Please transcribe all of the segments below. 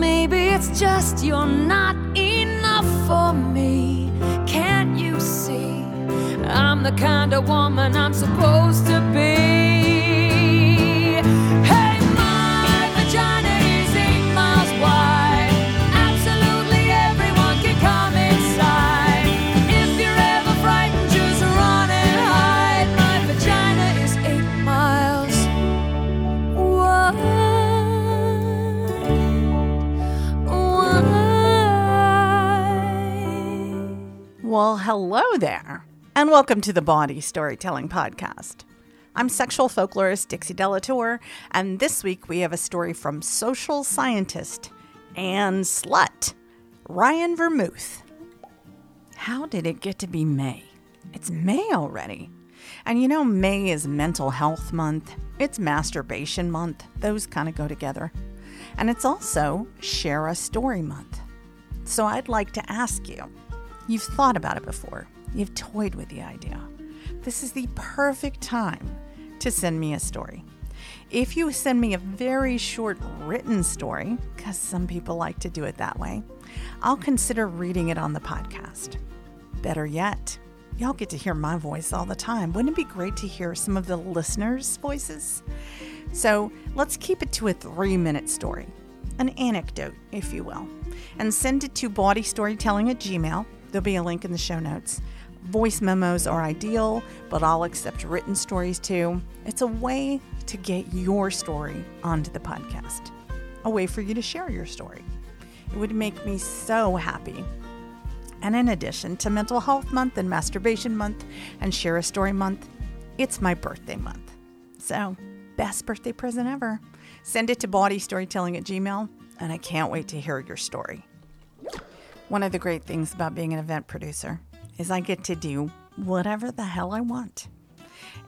Maybe it's just you're not enough for me. Can't you see? I'm the kind of woman I'm supposed to be. Hello there, and welcome to the Bawdy Storytelling Podcast. I'm sexual folklorist Dixie De La Tour, and this week we have a story from social scientist and slut, Ryan Vermouth. How did it get to be May? It's May already. And you know, May is Mental Health Month, it's Masturbation Month, those kind of go together. And it's also Share a Story Month. So I'd like to ask you you've thought about it before, you've toyed with the idea. This is the perfect time to send me a story. If you send me a very short written story, because some people like to do it that way, I'll consider reading it on the podcast. Better yet, y'all get to hear my voice all the time. Wouldn't it be great to hear some of the listeners' voices? So let's keep it to a three minute story, an anecdote, if you will, and send it to bawdystorytelling at gmail. There'll be a link in the show notes. Voice memos are ideal, but I'll accept written stories too. It's a way to get your story onto the podcast, a way for you to share your story. It would make me so happy. And in addition to Mental Health Month and Masturbation Month and Share a Story Month, it's my birthday month. So, best birthday present ever. Send it to bawdystorytelling at gmail, and I can't wait to hear your story. One of the great things about being an event producer is I get to do whatever the hell I want.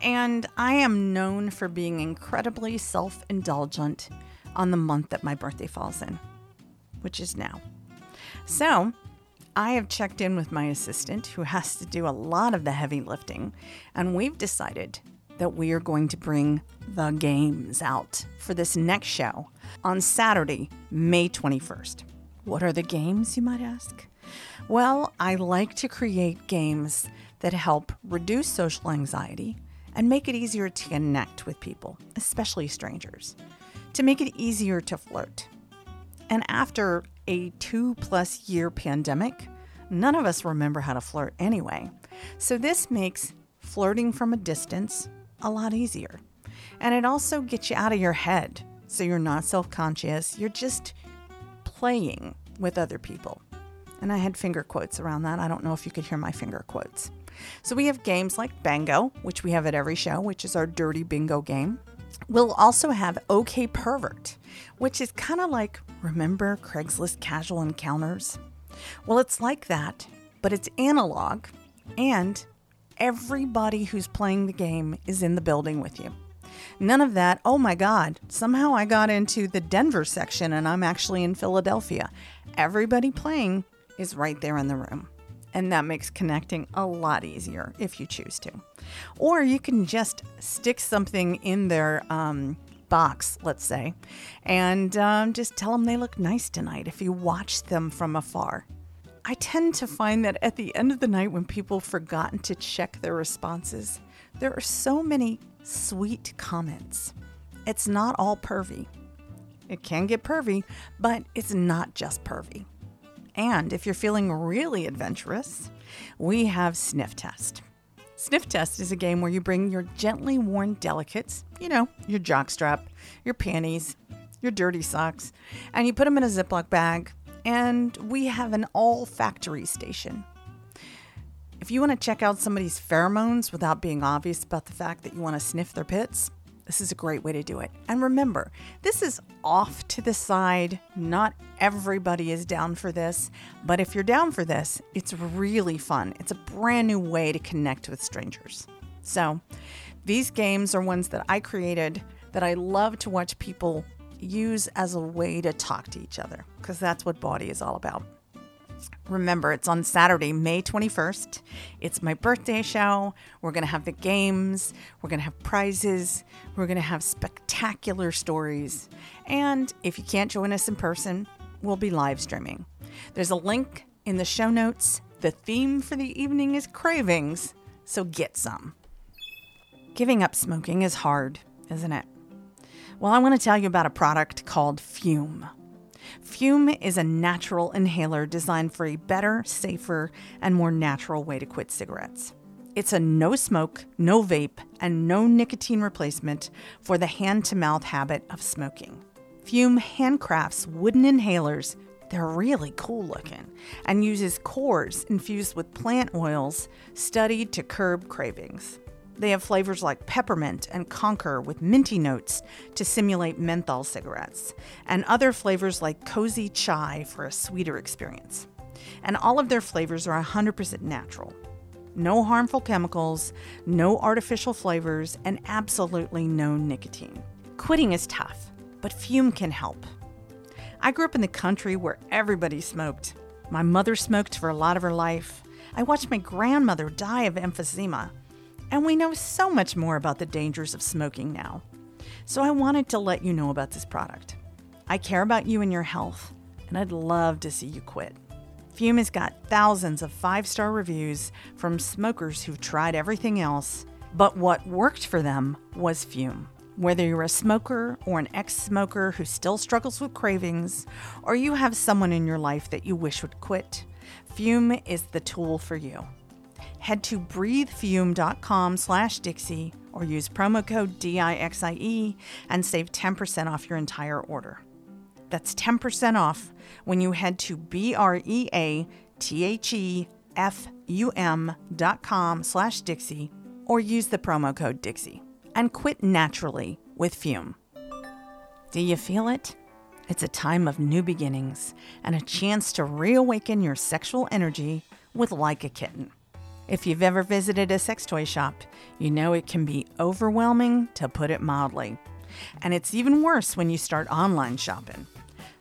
And I am known for being incredibly self indulgent on the month that my birthday falls in, which is now. So, I have checked in with my assistant, who has to do a lot of the heavy lifting, and we've decided that we are going to bring the games out for this next show on Saturday, May 21st. What are the games, you might ask? Well, I like to create games that help reduce social anxiety and make it easier to connect with people, especially strangers, to make it easier to flirt. And after a two plus year pandemic, none of us remember how to flirt anyway. So this makes flirting from a distance a lot easier. And it also gets you out of your head. So you're not self conscious, you're just playing with other people. And I had finger quotes around that. I don't know if you could hear my finger quotes. So we have games like Bango, which we have at every show, which is our dirty bingo game. We'll also have OK Pervert, which is kind of like, remember Craigslist casual encounters? Well, it's like that, but it's analog, and everybody who's playing the game is in the building with you. None of that, oh my God, somehow I got into the Denver section and I'm actually in Philadelphia. Everybody playing is right there in the room. And that makes connecting a lot easier if you choose to. Or you can just stick something in their um, box, let's say, and um, just tell them they look nice tonight if you watch them from afar. I tend to find that at the end of the night, when people have forgotten to check their responses, there are so many sweet comments. It's not all pervy. It can get pervy, but it's not just pervy. And if you're feeling really adventurous, we have Sniff Test. Sniff Test is a game where you bring your gently worn delicates, you know, your jockstrap, your panties, your dirty socks, and you put them in a Ziploc bag, and we have an olfactory station. If you want to check out somebody's pheromones without being obvious about the fact that you want to sniff their pits, This is a great way to do it. And remember, this is off to the side. Not everybody is down for this, but if you're down for this, it's really fun. It's a brand new way to connect with strangers. So, these games are ones that I created that I love to watch people use as a way to talk to each other because that's what bawdy is all about. Remember, it's on Saturday, May 21st. It's my birthday show. We're going to have the games. We're going to have prizes. We're going to have spectacular stories. And if you can't join us in person, we'll be live streaming. There's a link in the show notes. The theme for the evening is cravings, so get some. Giving up smoking is hard, isn't it? Well, I want to tell you about a product called Fume. Fume is a natural inhaler designed for a better, safer, and more natural way to quit cigarettes. It's a no smoke, no vape, and no nicotine replacement for the hand to mouth habit of smoking. Fume handcrafts wooden inhalers. They're really cool looking and uses cores infused with plant oils studied to curb cravings. They have flavors like peppermint and conker with minty notes to simulate menthol cigarettes, and other flavors like cozy chai for a sweeter experience. And all of their flavors are 100% natural. No harmful chemicals, no artificial flavors, and absolutely no nicotine. Quitting is tough, but Fume can help. I grew up in the country where everybody smoked. My mother smoked for a lot of her life. I watched my grandmother die of emphysema and we know so much more about the dangers of smoking now. So I wanted to let you know about this product. I care about you and your health, and I'd love to see you quit. Fume has got thousands of five star reviews from smokers who've tried everything else, but what worked for them was Fume. Whether you're a smoker or an ex smoker who still struggles with cravings, or you have someone in your life that you wish would quit, Fume is the tool for you head to breathefume.com slash Dixie or use promo code DIXIE and save 10% off your entire order. That's 10% off when you head to B-R-E-A-T-H-E-F-U-M dot com slash Dixie or use the promo code Dixie and quit naturally with Fume. Do you feel it? It's a time of new beginnings and a chance to reawaken your sexual energy with Like a Kitten. If you've ever visited a sex toy shop, you know it can be overwhelming, to put it mildly. And it's even worse when you start online shopping.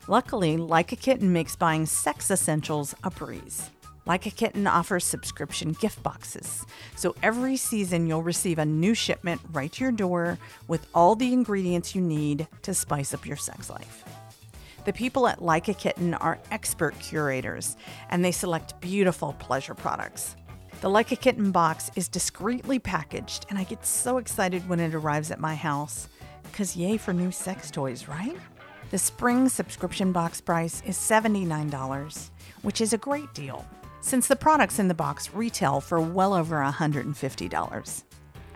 Luckily, Like a Kitten makes buying sex essentials a breeze. Like a Kitten offers subscription gift boxes, so every season you'll receive a new shipment right to your door with all the ingredients you need to spice up your sex life. The people at Like a Kitten are expert curators, and they select beautiful pleasure products. The Like a Kitten box is discreetly packaged, and I get so excited when it arrives at my house. Because yay for new sex toys, right? The spring subscription box price is $79, which is a great deal, since the products in the box retail for well over $150.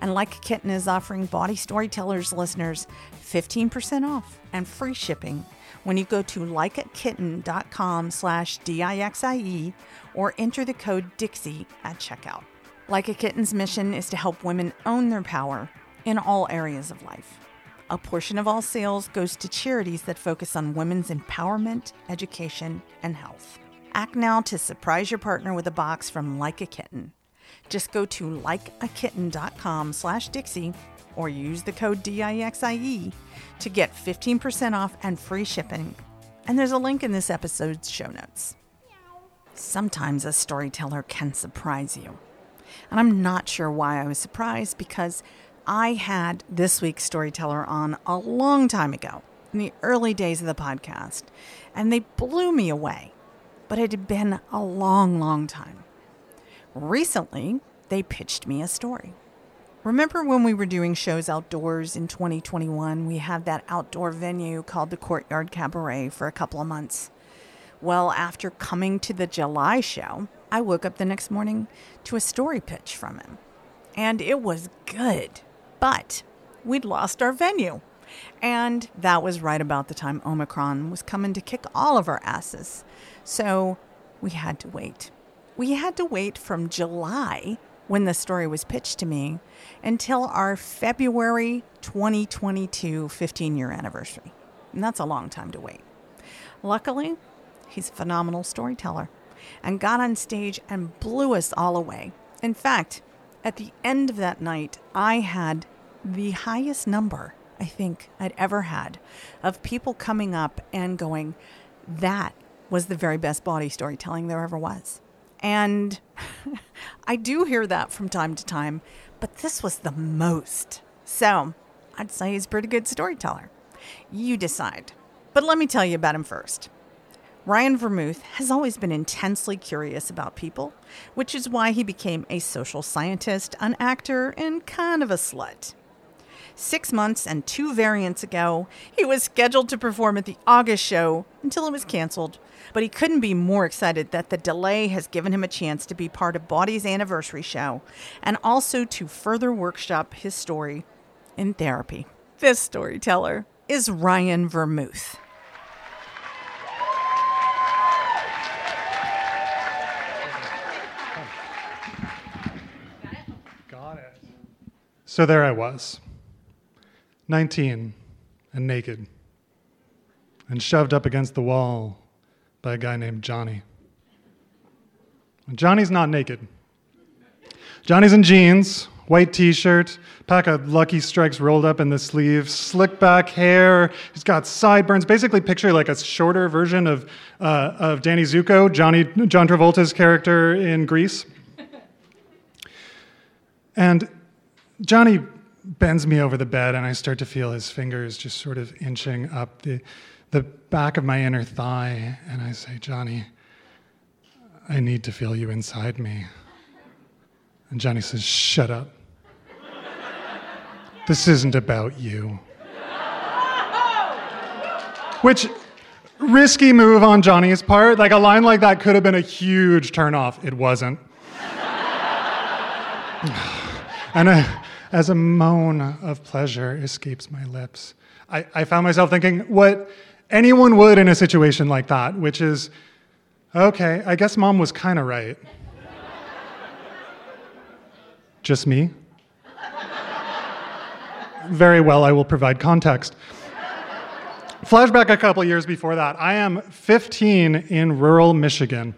And Like a Kitten is offering Bawdy Storytellers listeners 15% off and free shipping when you go to likeakitten.com slash D-I-X-I-E or enter the code Dixie at checkout. Like a Kitten's mission is to help women own their power in all areas of life. A portion of all sales goes to charities that focus on women's empowerment, education, and health. Act now to surprise your partner with a box from Like a Kitten. Just go to likeakitten.com slash Dixie or use the code DIXIE to get 15% off and free shipping. And there's a link in this episode's show notes. Sometimes a storyteller can surprise you. And I'm not sure why I was surprised because I had this week's storyteller on a long time ago, in the early days of the podcast, and they blew me away. But it had been a long, long time. Recently, they pitched me a story. Remember when we were doing shows outdoors in 2021? We had that outdoor venue called the Courtyard Cabaret for a couple of months. Well, after coming to the July show, I woke up the next morning to a story pitch from him. And it was good, but we'd lost our venue. And that was right about the time Omicron was coming to kick all of our asses. So we had to wait. We had to wait from July when the story was pitched to me until our February 2022 15 year anniversary. And that's a long time to wait. Luckily, he's a phenomenal storyteller and got on stage and blew us all away. In fact, at the end of that night, I had the highest number I think I'd ever had of people coming up and going, That was the very best bawdy storytelling there ever was. And I do hear that from time to time, but this was the most. So I'd say he's a pretty good storyteller. You decide. But let me tell you about him first. Ryan Vermouth has always been intensely curious about people, which is why he became a social scientist, an actor, and kind of a slut. Six months and two variants ago, he was scheduled to perform at the August show until it was canceled. But he couldn't be more excited that the delay has given him a chance to be part of Bawdy's anniversary show and also to further workshop his story in therapy. This storyteller is Ryan Vermouth. So there I was, 19 and naked, and shoved up against the wall by a guy named Johnny. Johnny's not naked. Johnny's in jeans, white t shirt, pack of Lucky Strikes rolled up in the sleeve, slick back hair. He's got sideburns. Basically, picture like a shorter version of, uh, of Danny Zuko, Johnny, John Travolta's character in Grease. And Johnny bends me over the bed, and I start to feel his fingers just sort of inching up the, the back of my inner thigh. And I say, Johnny, I need to feel you inside me. And Johnny says, Shut up. This isn't about you. Which, risky move on Johnny's part. Like a line like that could have been a huge turnoff. It wasn't. and a, as a moan of pleasure escapes my lips, I, I found myself thinking what anyone would in a situation like that, which is, okay, I guess mom was kind of right. Just me? Very well, I will provide context. Flashback a couple years before that. I am 15 in rural Michigan.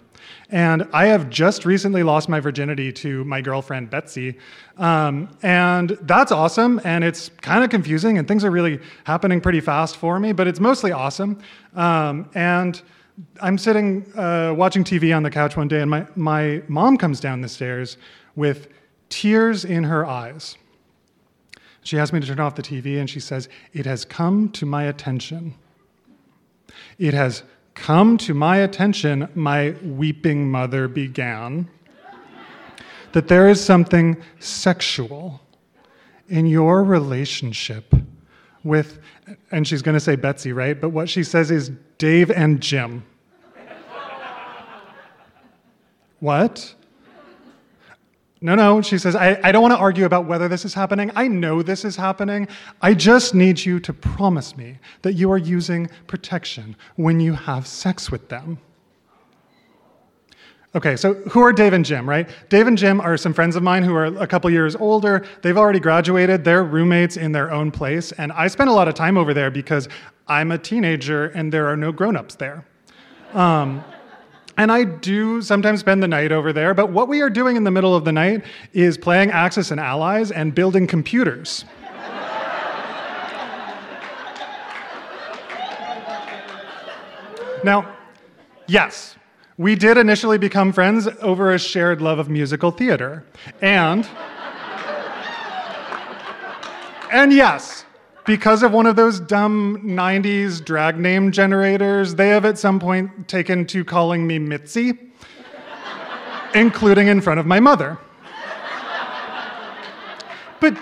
And I have just recently lost my virginity to my girlfriend, Betsy. Um, and that's awesome. And it's kind of confusing, and things are really happening pretty fast for me, but it's mostly awesome. Um, and I'm sitting uh, watching TV on the couch one day, and my, my mom comes down the stairs with tears in her eyes. She asks me to turn off the TV, and she says, It has come to my attention. It has come to my attention, my weeping mother began, that there is something sexual in your relationship with, and she's going to say Betsy, right? But what she says is Dave and Jim. what? No, no, she says, I, I don't want to argue about whether this is happening. I know this is happening. I just need you to promise me that you are using protection when you have sex with them. Okay, so who are Dave and Jim, right? Dave and Jim are some friends of mine who are a couple years older. They've already graduated. They're roommates in their own place. And I spend a lot of time over there because I'm a teenager and there are no grown ups there. Um, and I do sometimes spend the night over there, but what we are doing in the middle of the night is playing Axis and Allies and building computers. now, yes, we did initially become friends over a shared love of musical theater. And and yes, because of one of those dumb 90s drag name generators, they have at some point taken to calling me Mitzi, including in front of my mother. But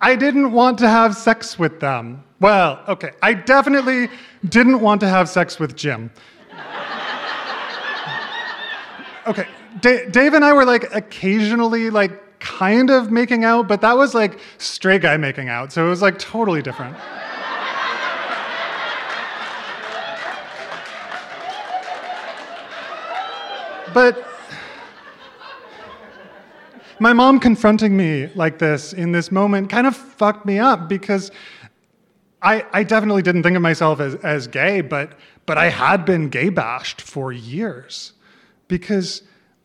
I didn't want to have sex with them. Well, okay, I definitely didn't want to have sex with Jim. Okay, D- Dave and I were like occasionally like kind of making out, but that was like straight guy making out. So it was like totally different. but my mom confronting me like this in this moment kind of fucked me up because I, I definitely didn't think of myself as, as gay, but, but I had been gay bashed for years because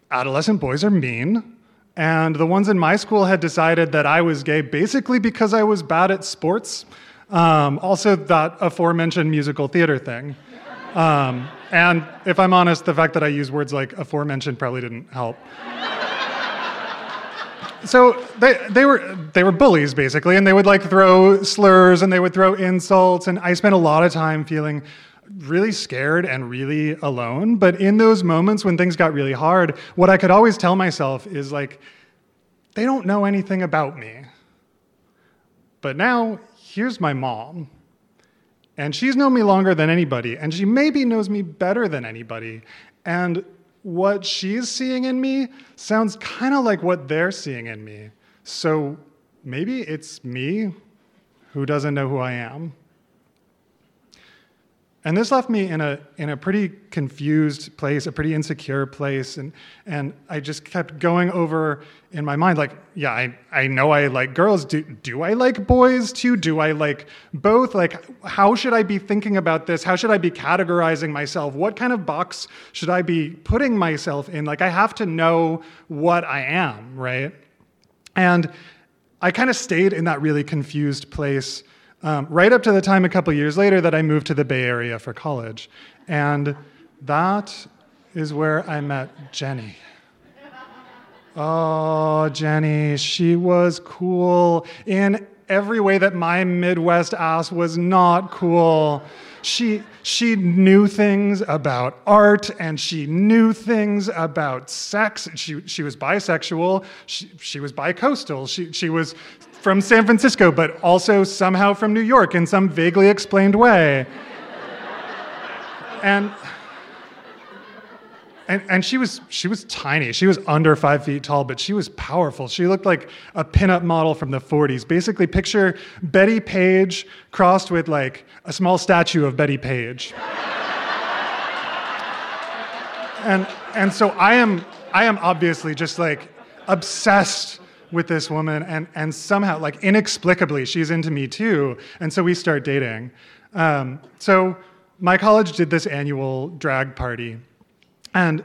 adolescent boys are mean. And the ones in my school had decided that I was gay basically because I was bad at sports. Um, also, that aforementioned musical theater thing. Um, and if I'm honest, the fact that I use words like aforementioned probably didn't help. so they, they were they were bullies basically, and they would like throw slurs and they would throw insults, and I spent a lot of time feeling really scared and really alone. But in those moments when things got really hard, what I could always tell myself is like, they don't know anything about me. But now here's my mom and she's known me longer than anybody, and she maybe knows me better than anybody. And what she's seeing in me sounds kind of like what they're seeing in me. So maybe it's me who doesn't know who I am. And this left me in a, in a pretty confused place, a pretty insecure place. And, and I just kept going over in my mind, like, yeah, I, I know I like girls. Do, do I like boys too? Do I like both? Like, how should I be thinking about this? How should I be categorizing myself? What kind of box should I be putting myself in? Like, I have to know what I am, right? And I kind of stayed in that really confused place um, right up to the time a couple years later that I moved to the Bay Area for college. And that is where I met Jenny. Oh, Jenny, she was cool in every way that my Midwest ass was not cool. She, she knew things about art and she knew things about sex. She, she was bisexual. She, she was bicoastal. She, she was from San Francisco, but also somehow from New York in some vaguely explained way. and, and, and she was she was tiny. She was under five feet tall, but she was powerful. She looked like a pinup model from the 40s. Basically, picture Bettie Page crossed with like a small statue of Bettie Page. and and so I am I am obviously just like obsessed with this woman, and, and somehow, like inexplicably, she's into me too. And so we start dating. Um, so my college did this annual drag party. And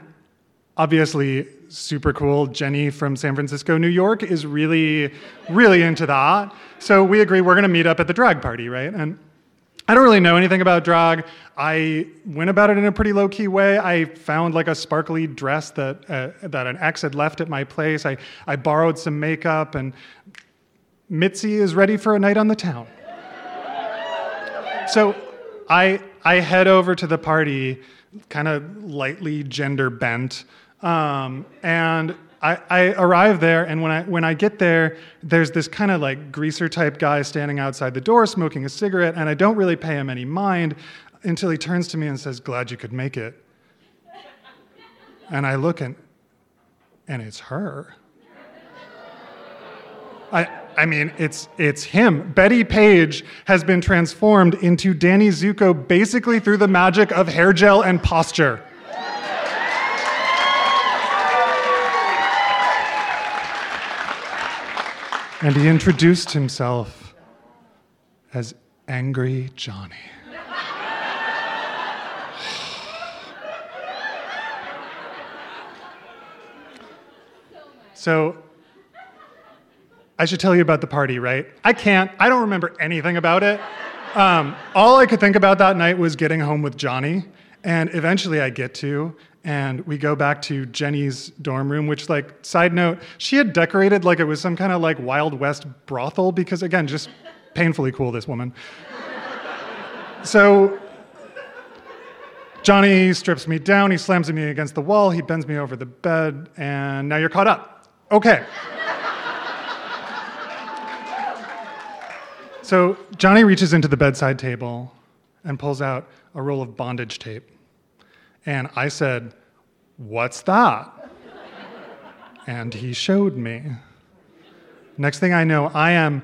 obviously, super cool. Jenny from San Francisco, New York is really, really into that. So we agree we're going to meet up at the drag party, right? And I don't really know anything about drag. I went about it in a pretty low key way. I found like a sparkly dress that uh, that an ex had left at my place. I I borrowed some makeup, and Mitzi is ready for a night on the town. So I I head over to the party, kind of lightly gender bent, um, and I, I arrive there, and when I, when I get there, there's this kind of like greaser type guy standing outside the door smoking a cigarette, and I don't really pay him any mind until he turns to me and says, Glad you could make it. And I look and, and it's her. I, I mean, it's, it's him. Bettie Page has been transformed into Danny Zuko basically through the magic of hair gel and posture. And he introduced himself as Angry Johnny. so, I should tell you about the party, right? I can't, I don't remember anything about it. Um, all I could think about that night was getting home with Johnny. And eventually I get to, and we go back to Jenny's dorm room, which, like, side note, she had decorated like it was some kind of like Wild West brothel because, again, just painfully cool, this woman. so Johnny strips me down, he slams me against the wall, he bends me over the bed, and now you're caught up. Okay. so Johnny reaches into the bedside table and pulls out a roll of bondage tape. And I said, What's that? and he showed me. Next thing I know, I am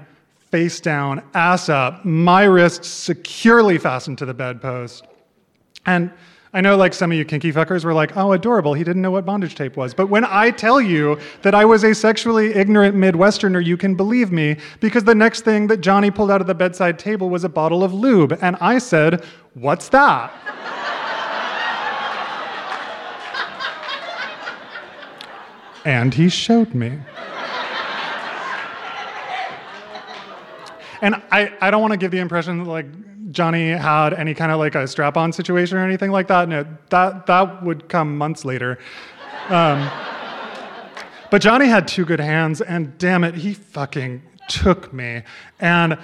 face down, ass up, my wrists securely fastened to the bedpost. And I know like some of you kinky fuckers were like, oh, adorable, he didn't know what bondage tape was. But when I tell you that I was a sexually ignorant Midwesterner, you can believe me because the next thing that Johnny pulled out of the bedside table was a bottle of lube. And I said, what's that? And he showed me. And I, I don't want to give the impression that like Johnny had any kind of like a strap-on situation or anything like that. No, that that would come months later. Um, but Johnny had two good hands, and damn it, he fucking took me. And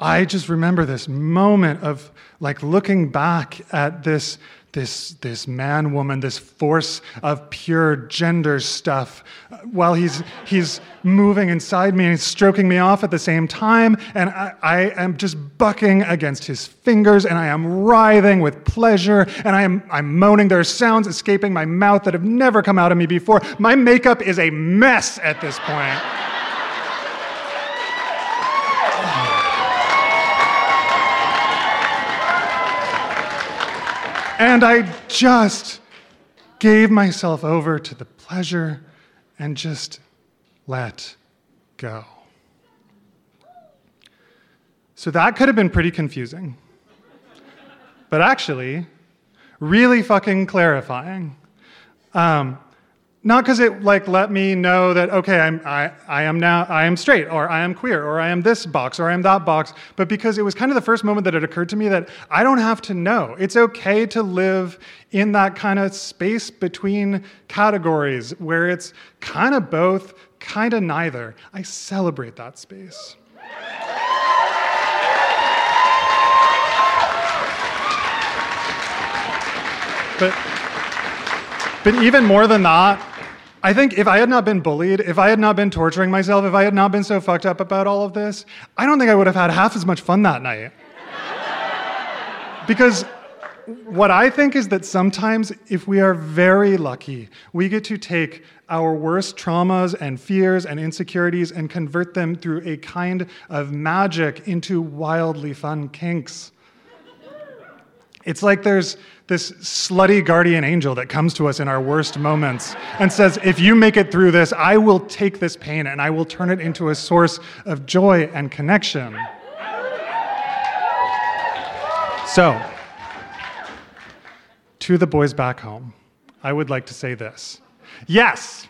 I just remember this moment of like looking back at this this, this man woman, this force of pure gender stuff, while he's, he's moving inside me and he's stroking me off at the same time. And I, I am just bucking against his fingers and I am writhing with pleasure and I am I'm moaning. There are sounds escaping my mouth that have never come out of me before. My makeup is a mess at this point. And I just gave myself over to the pleasure and just let go. So that could have been pretty confusing. But actually, really fucking clarifying. Um, not because it like let me know that okay I'm, I, I am now i am straight or i am queer or i am this box or i am that box but because it was kind of the first moment that it occurred to me that i don't have to know. It's okay to live in that kind of space between categories where it's kind of both kind of neither. I celebrate that space. But but even more than that, I think if I had not been bullied, if I had not been torturing myself, if I had not been so fucked up about all of this, I don't think I would have had half as much fun that night. because what I think is that sometimes, if we are very lucky, we get to take our worst traumas and fears and insecurities and convert them through a kind of magic into wildly fun kinks. It's like there's this slutty guardian angel that comes to us in our worst moments and says, If you make it through this, I will take this pain and I will turn it into a source of joy and connection. So, to the boys back home, I would like to say this. Yes,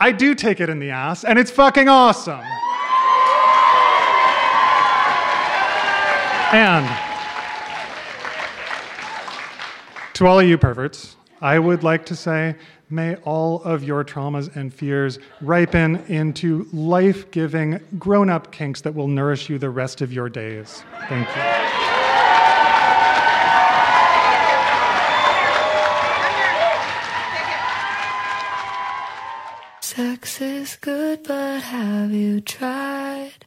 I do take it in the ass, and it's fucking awesome. And to all of you perverts, I would like to say, may all of your traumas and fears ripen into life giving, grown up kinks that will nourish you the rest of your days. Thank you. Sex is good, but have you tried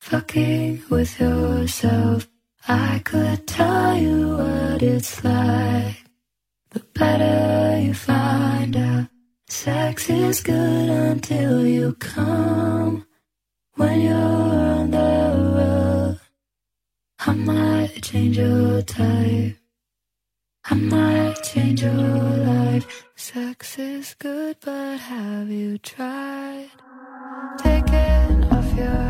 fucking with yourself? I could tell you what it's like. The better you find out, sex is good until you come. When you're on the road, I might change your type. I might change your life. Sex is good, but have you tried taking off your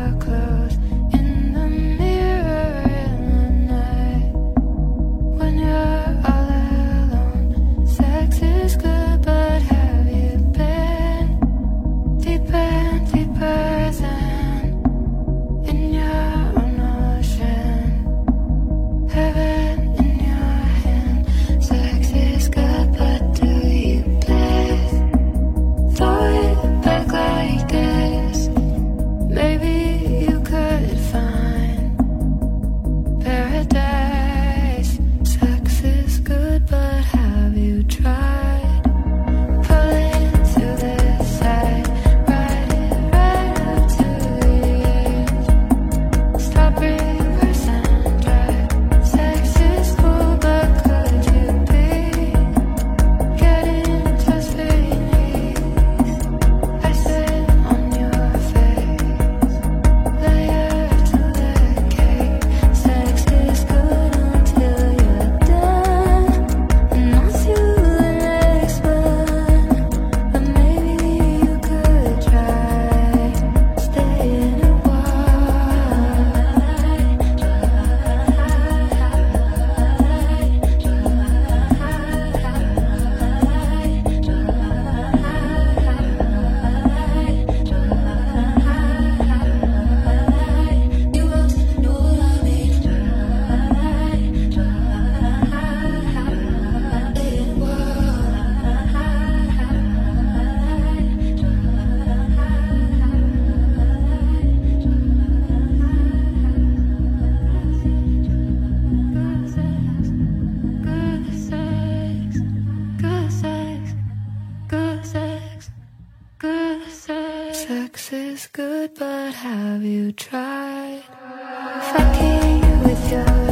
good, but have you tried fucking with yourself?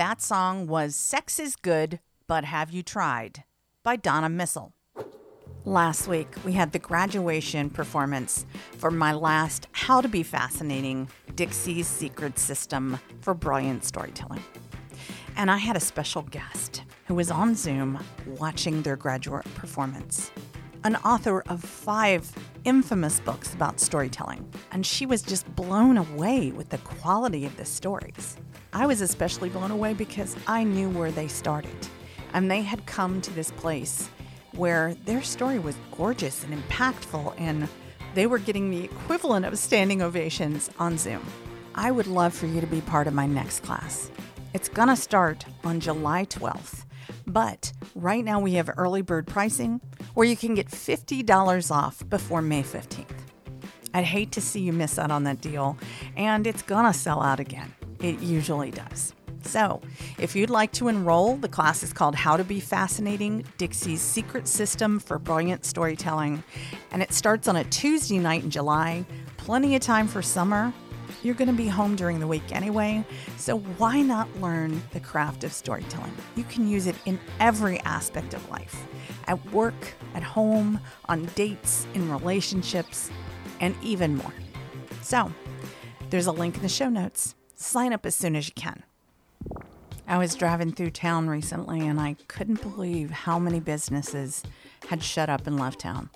That song was Sex is Good, But Have You Tried by Donna Missal. Last week, we had the graduation performance for my last How to Be Fascinating Dixie's Secret System for Brilliant Storytelling. And I had a special guest who was on Zoom watching their graduate performance, an author of five infamous books about storytelling. And she was just blown away with the quality of the stories. I was especially blown away because I knew where they started. And they had come to this place where their story was gorgeous and impactful, and they were getting the equivalent of standing ovations on Zoom. I would love for you to be part of my next class. It's gonna start on July 12th, but right now we have early bird pricing where you can get $50 off before May 15th. I'd hate to see you miss out on that deal, and it's gonna sell out again. It usually does. So, if you'd like to enroll, the class is called How to Be Fascinating Dixie's Secret System for Brilliant Storytelling, and it starts on a Tuesday night in July. Plenty of time for summer. You're going to be home during the week anyway, so why not learn the craft of storytelling? You can use it in every aspect of life at work, at home, on dates, in relationships, and even more. So, there's a link in the show notes. Sign up as soon as you can. I was driving through town recently and I couldn't believe how many businesses had shut up and left town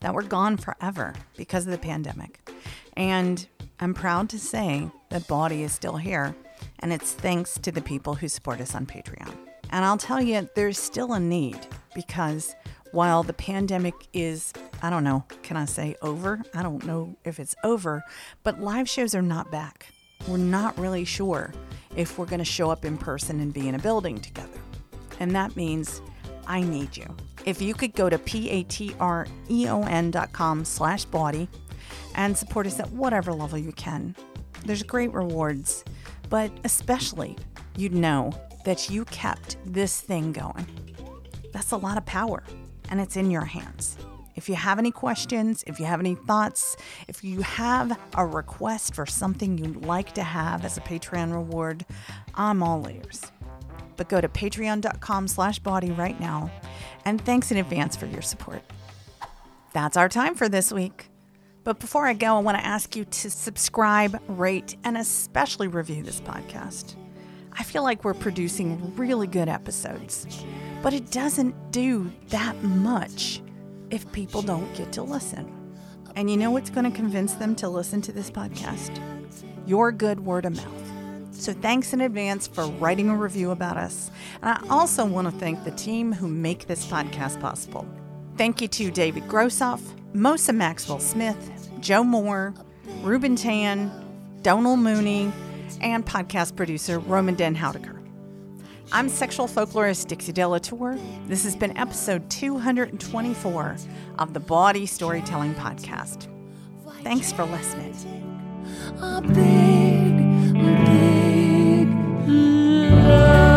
that were gone forever because of the pandemic. And I'm proud to say that Bawdy is still here, and it's thanks to the people who support us on Patreon. And I'll tell you, there's still a need because while the pandemic is, I don't know, can I say over? I don't know if it's over, but live shows are not back. We're not really sure if we're going to show up in person and be in a building together. And that means I need you. If you could go to patreon.com slash bawdy and support us at whatever level you can. There's great rewards, but especially you'd know that you kept this thing going. That's a lot of power, and it's in your hands. If you have any questions, if you have any thoughts, if you have a request for something you'd like to have as a Patreon reward, I'm all ears. But go to patreon.com slash bawdy right now, and thanks in advance for your support. That's our time for this week. But before I go, I want to ask you to subscribe, rate, and especially review this podcast. I feel like we're producing really good episodes, but it doesn't do that much if people don't get to listen. And you know what's going to convince them to listen to this podcast? Your good word of mouth. So thanks in advance for writing a review about us. And I also want to thank the team who make this podcast possible. Thank you to David Grossoff, Mosa Maxwell Smith, Joe Moore, Ruben Tan, Donald Mooney, and podcast producer Roman Den Houdeker. I'm sexual folklorist Dixie De La Tour. This has been episode 224 of the Bawdy Storytelling Podcast. Thanks for listening. A big, big love.